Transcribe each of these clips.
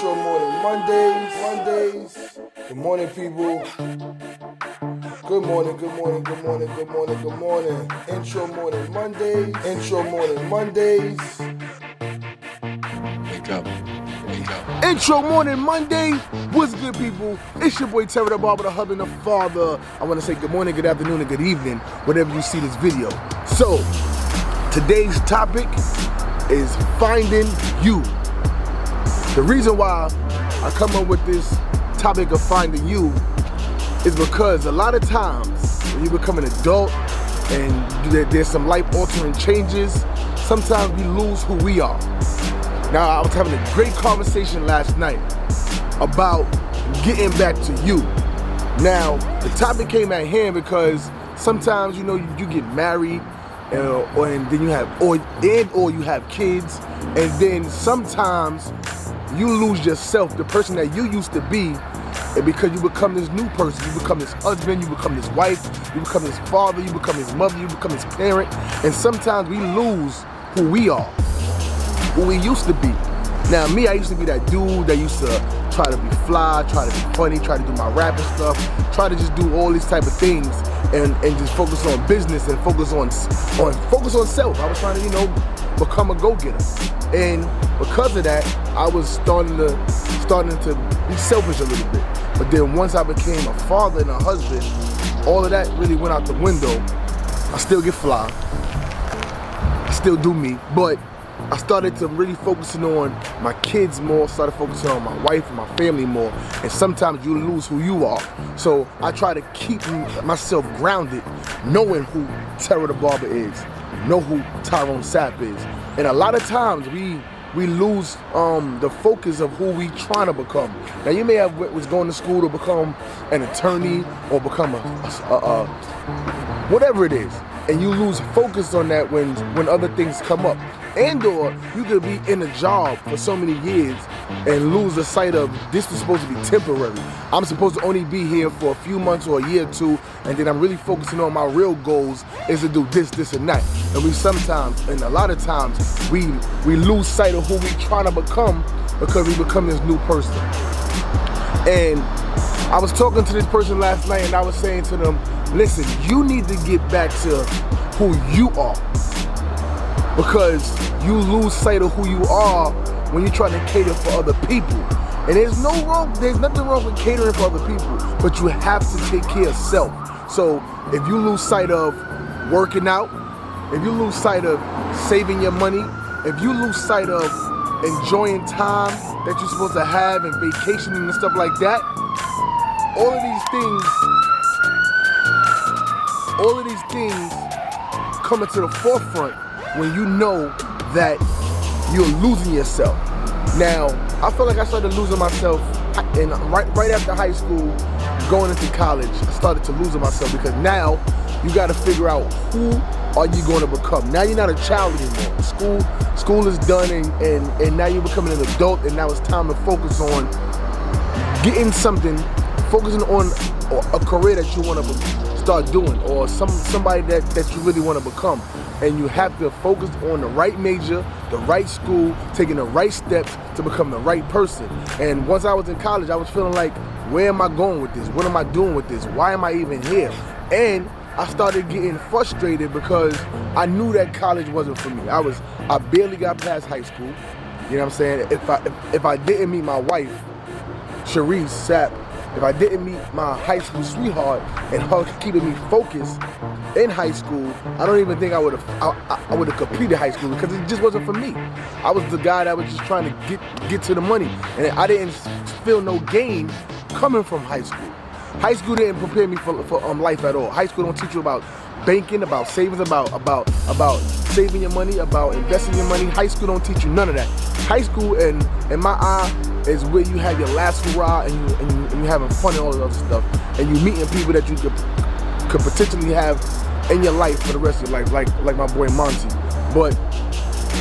Intro morning Mondays, Mondays. Good morning, people. Good morning, good morning, good morning, good morning, good morning. Intro morning Mondays, intro morning Mondays. Wake up. Wake up. Intro morning Monday. What's good, people? It's your boy Terry the Barber, the hub and the father. I want to say good morning, good afternoon, and good evening, whenever you see this video. So, today's topic is finding you. The reason why I come up with this topic of finding you is because a lot of times when you become an adult and there's some life altering changes, sometimes we lose who we are. Now, I was having a great conversation last night about getting back to you. Now, the topic came at hand because sometimes, you know, you, you get married, uh, or, and then you have, or and or you have kids, and then sometimes you lose yourself, the person that you used to be, and because you become this new person, you become this husband, you become this wife, you become this father, you become his mother, you become his parent, and sometimes we lose who we are who we used to be. Now, me, I used to be that dude that used to try to be fly, try to be funny, try to do my rapping stuff, try to just do all these type of things and, and just focus on business and focus on on focus on self. I was trying to, you know, become a go-getter. And because of that, I was starting to starting to be selfish a little bit. But then once I became a father and a husband, all of that really went out the window. I still get fly. I still do me, but I started to really focusing on my kids more, started focusing on my wife and my family more, and sometimes you lose who you are. So I try to keep myself grounded, knowing who Terry the Barber is, know who Tyrone Sapp is. And a lot of times we we lose um, the focus of who we trying to become. Now you may have was going to school to become an attorney or become a, a, a, a whatever it is and you lose focus on that when when other things come up. And or you could be in a job for so many years and lose the sight of this is supposed to be temporary. I'm supposed to only be here for a few months or a year or two and then i'm really focusing on my real goals is to do this this and that. And we sometimes and a lot of times we we lose sight of who we trying to become because we become this new person. And I was talking to this person last night and I was saying to them, listen, you need to get back to who you are. Because you lose sight of who you are when you're trying to cater for other people. And there's no wrong, there's nothing wrong with catering for other people, but you have to take care of self. So if you lose sight of working out, if you lose sight of saving your money, if you lose sight of enjoying time that you're supposed to have and vacationing and stuff like that, all of these things, all of these things coming to the forefront when you know that you're losing yourself. Now, I feel like I started losing myself and right right after high school, going into college, I started to losing myself because now you got to figure out who are you going to become. Now you're not a child anymore. School school is done and, and, and now you're becoming an adult and now it's time to focus on getting something, focusing on a career that you want to start doing or some somebody that, that you really want to become. And you have to focus on the right major, the right school, taking the right steps to become the right person. And once I was in college, I was feeling like, where am I going with this? What am I doing with this? Why am I even here? And I started getting frustrated because I knew that college wasn't for me. I was I barely got past high school. You know what I'm saying? If I if, if I didn't meet my wife, Cherise Sapp, if I didn't meet my high school sweetheart and her keeping me focused in high school, I don't even think I would have I, I would have completed high school because it just wasn't for me. I was the guy that was just trying to get get to the money, and I didn't feel no gain coming from high school. High school didn't prepare me for, for um, life at all. High school don't teach you about banking, about savings, about about about saving your money, about investing your money. High school don't teach you none of that. High school, in in my eye, is where you have your last hurrah and you and you, and you having fun and all that other stuff, and you're meeting people that you could could potentially have in your life for the rest of your life, like like my boy Monty. But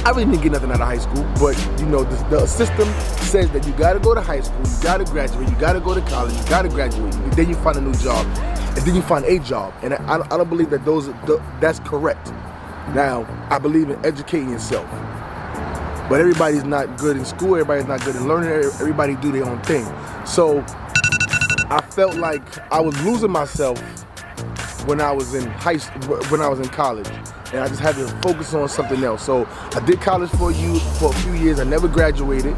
I really didn't get nothing out of high school, but you know, the, the system says that you gotta go to high school, you gotta graduate, you gotta go to college, you gotta graduate, then you find a new job, and then you find a job. And I, I don't believe that those that's correct. Now, I believe in educating yourself. but everybody's not good in school. Everybody's not good in learning. Everybody do their own thing. So I felt like I was losing myself when I was in high when I was in college, and I just had to focus on something else. So I did college for you for a few years. I never graduated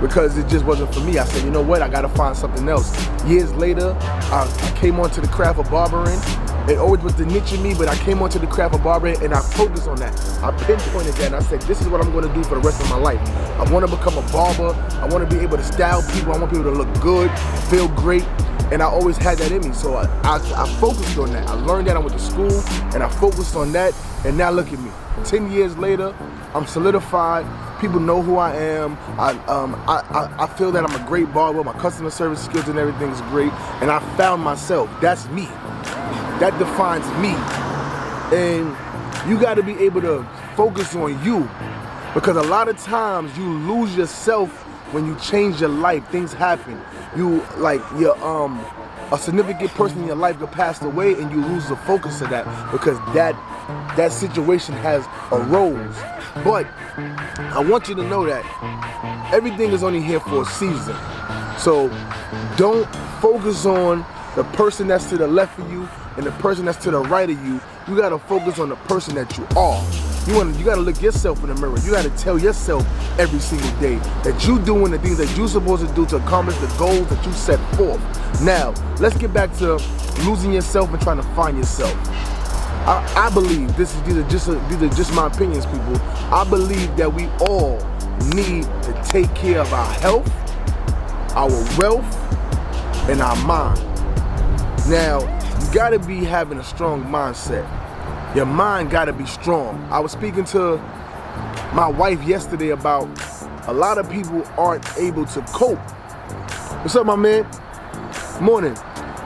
because it just wasn't for me. I said, you know what, I got to find something else. Years later, I, came onto the craft of barbering. It always was the niche in me, but I came onto the craft of barbering and I focused on that. I pinpointed that and I said, this is what I'm to do for the rest of my life. I want to become a barber. I want to be able to style people. I want people to look good, feel great and I always had that in me. So I, I, I, focused on that. I learned that. I went to school and I focused on that. And now look at me. 10 years later, I'm solidified. People know who I am. I, um, I, I, I feel that I'm a great barber. My customer service skills and everything is great. And I found myself. That's me. That defines me. And you got to be able to focus on you because a lot of times you lose yourself when you change your life, things happen. You like your um a significant person in your life could pass away and you lose the focus of that because that that situation has arose. But I want you to know that everything is only here for a season. So don't focus on the person that's to the left of you and the person that's to the right of you. You gotta focus on the person that you are. You want you gotta look yourself in the mirror. You gotta tell yourself every single day that you doing the things that you're supposed to do to accomplish the goals that you set forth. Now, let's get back to losing yourself and trying to find yourself. I, I believe this is these are just these are just my opinions, people. I believe that we all need to take care of our health, our wealth, and our mind. Now, you gotta be having a strong mindset. Your mind gotta be strong. I was speaking to my wife yesterday about a lot of people aren't able to cope. What's up, my man? Morning.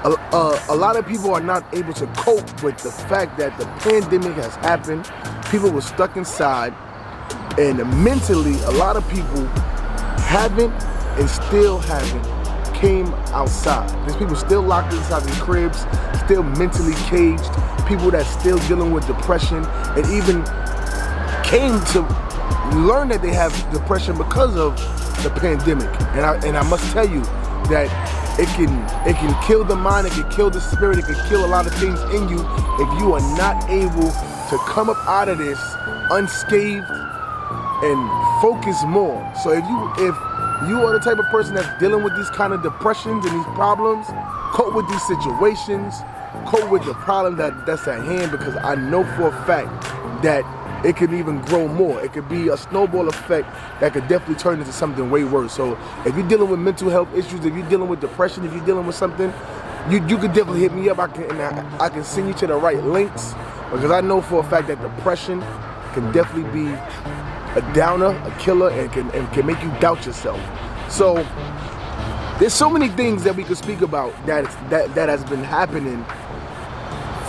A, uh, a lot of people are not able to cope with the fact that the pandemic has happened. People were stuck inside, and mentally, a lot of people haven't and still haven't came outside. There's people still locked inside their cribs, still mentally caged, people that still dealing with depression and even came to learn that they have depression because of the pandemic. And I and I must tell you that it can it can kill the mind, it can kill the spirit, it can kill a lot of things in you if you are not able to come up out of this unscathed and focus more. So if you if you are the type of person that's dealing with these kind of depressions and these problems, cope with these situations, cope with the problem that, that's at hand because I know for a fact that it could even grow more. It could be a snowball effect that could definitely turn into something way worse. So if you're dealing with mental health issues, if you're dealing with depression, if you're dealing with something, you you could definitely hit me up. I can I, I can send you to the right links because I know for a fact that depression can definitely be a downer, a killer, and can and can make you doubt yourself. So there's so many things that we could speak about that that that has been happening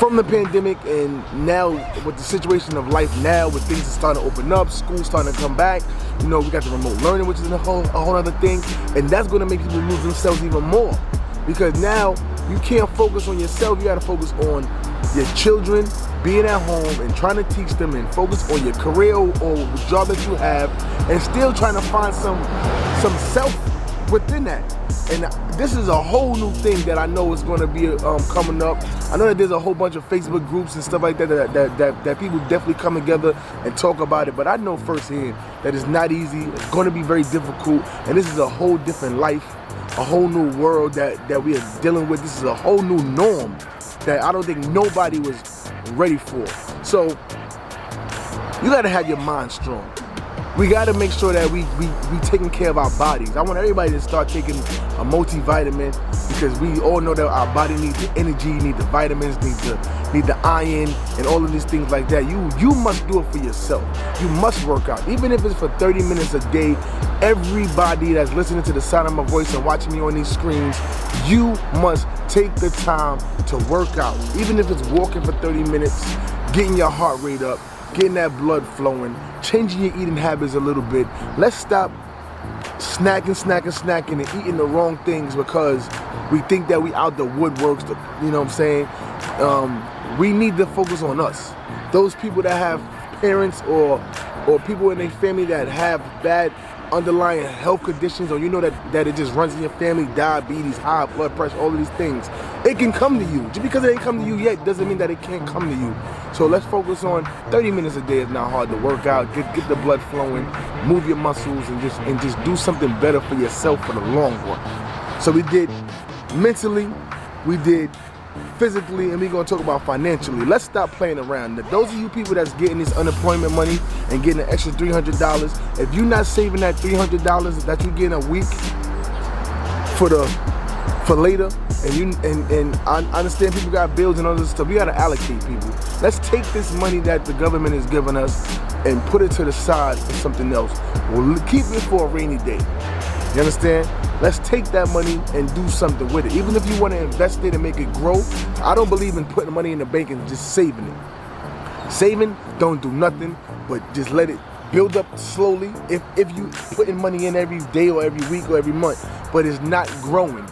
from the pandemic and now with the situation of life now with things starting to open up school starting to come back you know we got the remote learning which is a whole, a whole other thing and that's going to make people lose themselves even more. Because now you can't focus on yourself you got to focus on your children being at home and trying to teach them and focus on your career or, job that you have and still trying to find some some self within that and this is a whole new thing that I know is going to be um, coming up. I know that there's a whole bunch of Facebook groups and stuff like that that, that that, that people definitely come together and talk about it. But I know firsthand that it's not easy. It's going to be very difficult, and this is a whole different life, a whole new world that that we are dealing with. This is a whole new norm that I don't think nobody was ready for. So you got to have your mind strong we got to make sure that we, we we taking care of our bodies. I want everybody to start taking a multivitamin because we all know that our body needs the energy, need the vitamins, need the need the iron, and all of these things like that. You you must do it for yourself. You must work out, even if it's for 30 minutes a day. Everybody that's listening to the sound of my voice and watching me on these screens, you must take the time to work out, even if it's walking for 30 minutes, getting your heart rate up getting that blood flowing, changing your eating habits a little bit. Let's stop snacking, snacking, snacking, and eating the wrong things because we think that we out the woodworks. you know what I'm saying? Um, we need to focus on us. Those people that have parents or or people in their family that have bad underlying health conditions or you know that, that it just runs in your family, diabetes, high blood pressure, all of these things, it can come to you. Just because it ain't come to you yet doesn't mean that it can't come to you. So let's focus on 30 minutes a day is not hard to work out, get, get the blood flowing, move your muscles and just and just do something better for yourself for the long run. So we did mentally, we did physically and we're gonna talk about financially. Let's stop playing around. Now, those of you people that's getting this unemployment money and getting an extra $300, if you're not saving that $300 that you're getting a week for the for later, and you and and I understand people got bills and all this stuff. We gotta allocate people. Let's take this money that the government is giving us and put it to the side for something else. We'll keep it for a rainy day. You understand? Let's take that money and do something with it. Even if you want to invest it and make it grow, I don't believe in putting money in the bank and just saving it. Saving, don't do nothing, but just let it build up slowly. If if you putting money in every day or every week or every month, but it's not growing,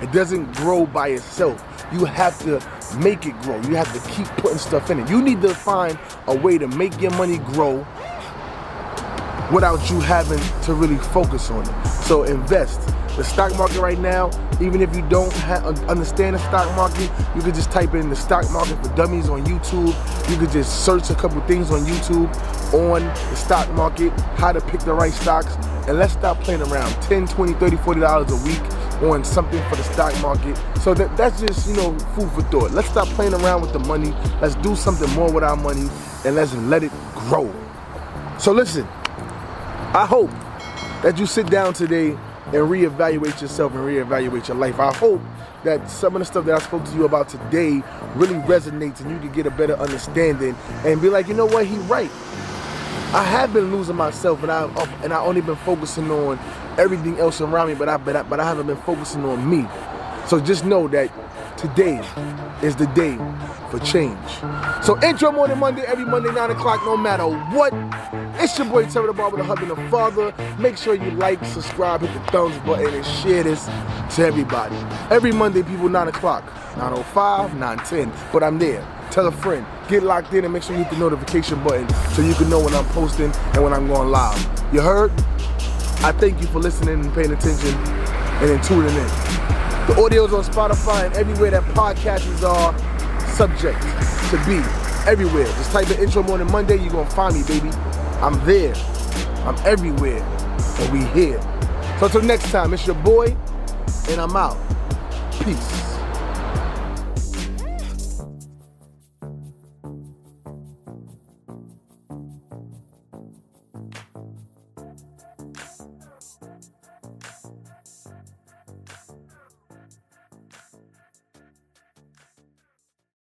it doesn't grow by itself. You have to make it grow. You have to keep putting stuff in it. You need to find a way to make your money grow without you having to really focus on it. So invest. The stock market right now, even if you don't understand the stock market, you could just type in the stock market for dummies on YouTube. You could just search a couple things on YouTube on the stock market, how to pick the right stocks, and let's stop playing around. 10, 20, 30, 40 dollars a week on something for the stock market. So that, that's just, you know, food for thought. Let's stop playing around with the money. Let's do something more with our money and let's let it grow. So listen, I hope that you sit down today and reevaluate yourself and reevaluate your life. I hope that some of the stuff that I spoke to you about today really resonates and you can get a better understanding and be like, you know what, he right. I have been losing myself and I and I only been focusing on everything else around me, but I but I, but I haven't been focusing on me. So just know that today is the day for change. So intro morning Monday, every Monday, 9 o'clock, no matter what. It's your boy Terry the Barber, the husband and father. Make sure you like, subscribe, hit the thumbs button, and share this to everybody. Every Monday, people, 9 o'clock, 9.05, 9.10, but I'm there. Tell a friend, get locked in and make sure you hit the notification button so you can know when I'm posting and when I'm going live. You heard? I thank you for listening and paying attention and then tuning in. The audio's on Spotify and everywhere that podcasts are subject to be. Everywhere. Just type in Intro Morning Monday, you're to find me, baby. I'm there. I'm everywhere. And we here. So until next time, it's your boy, and I'm out. Peace.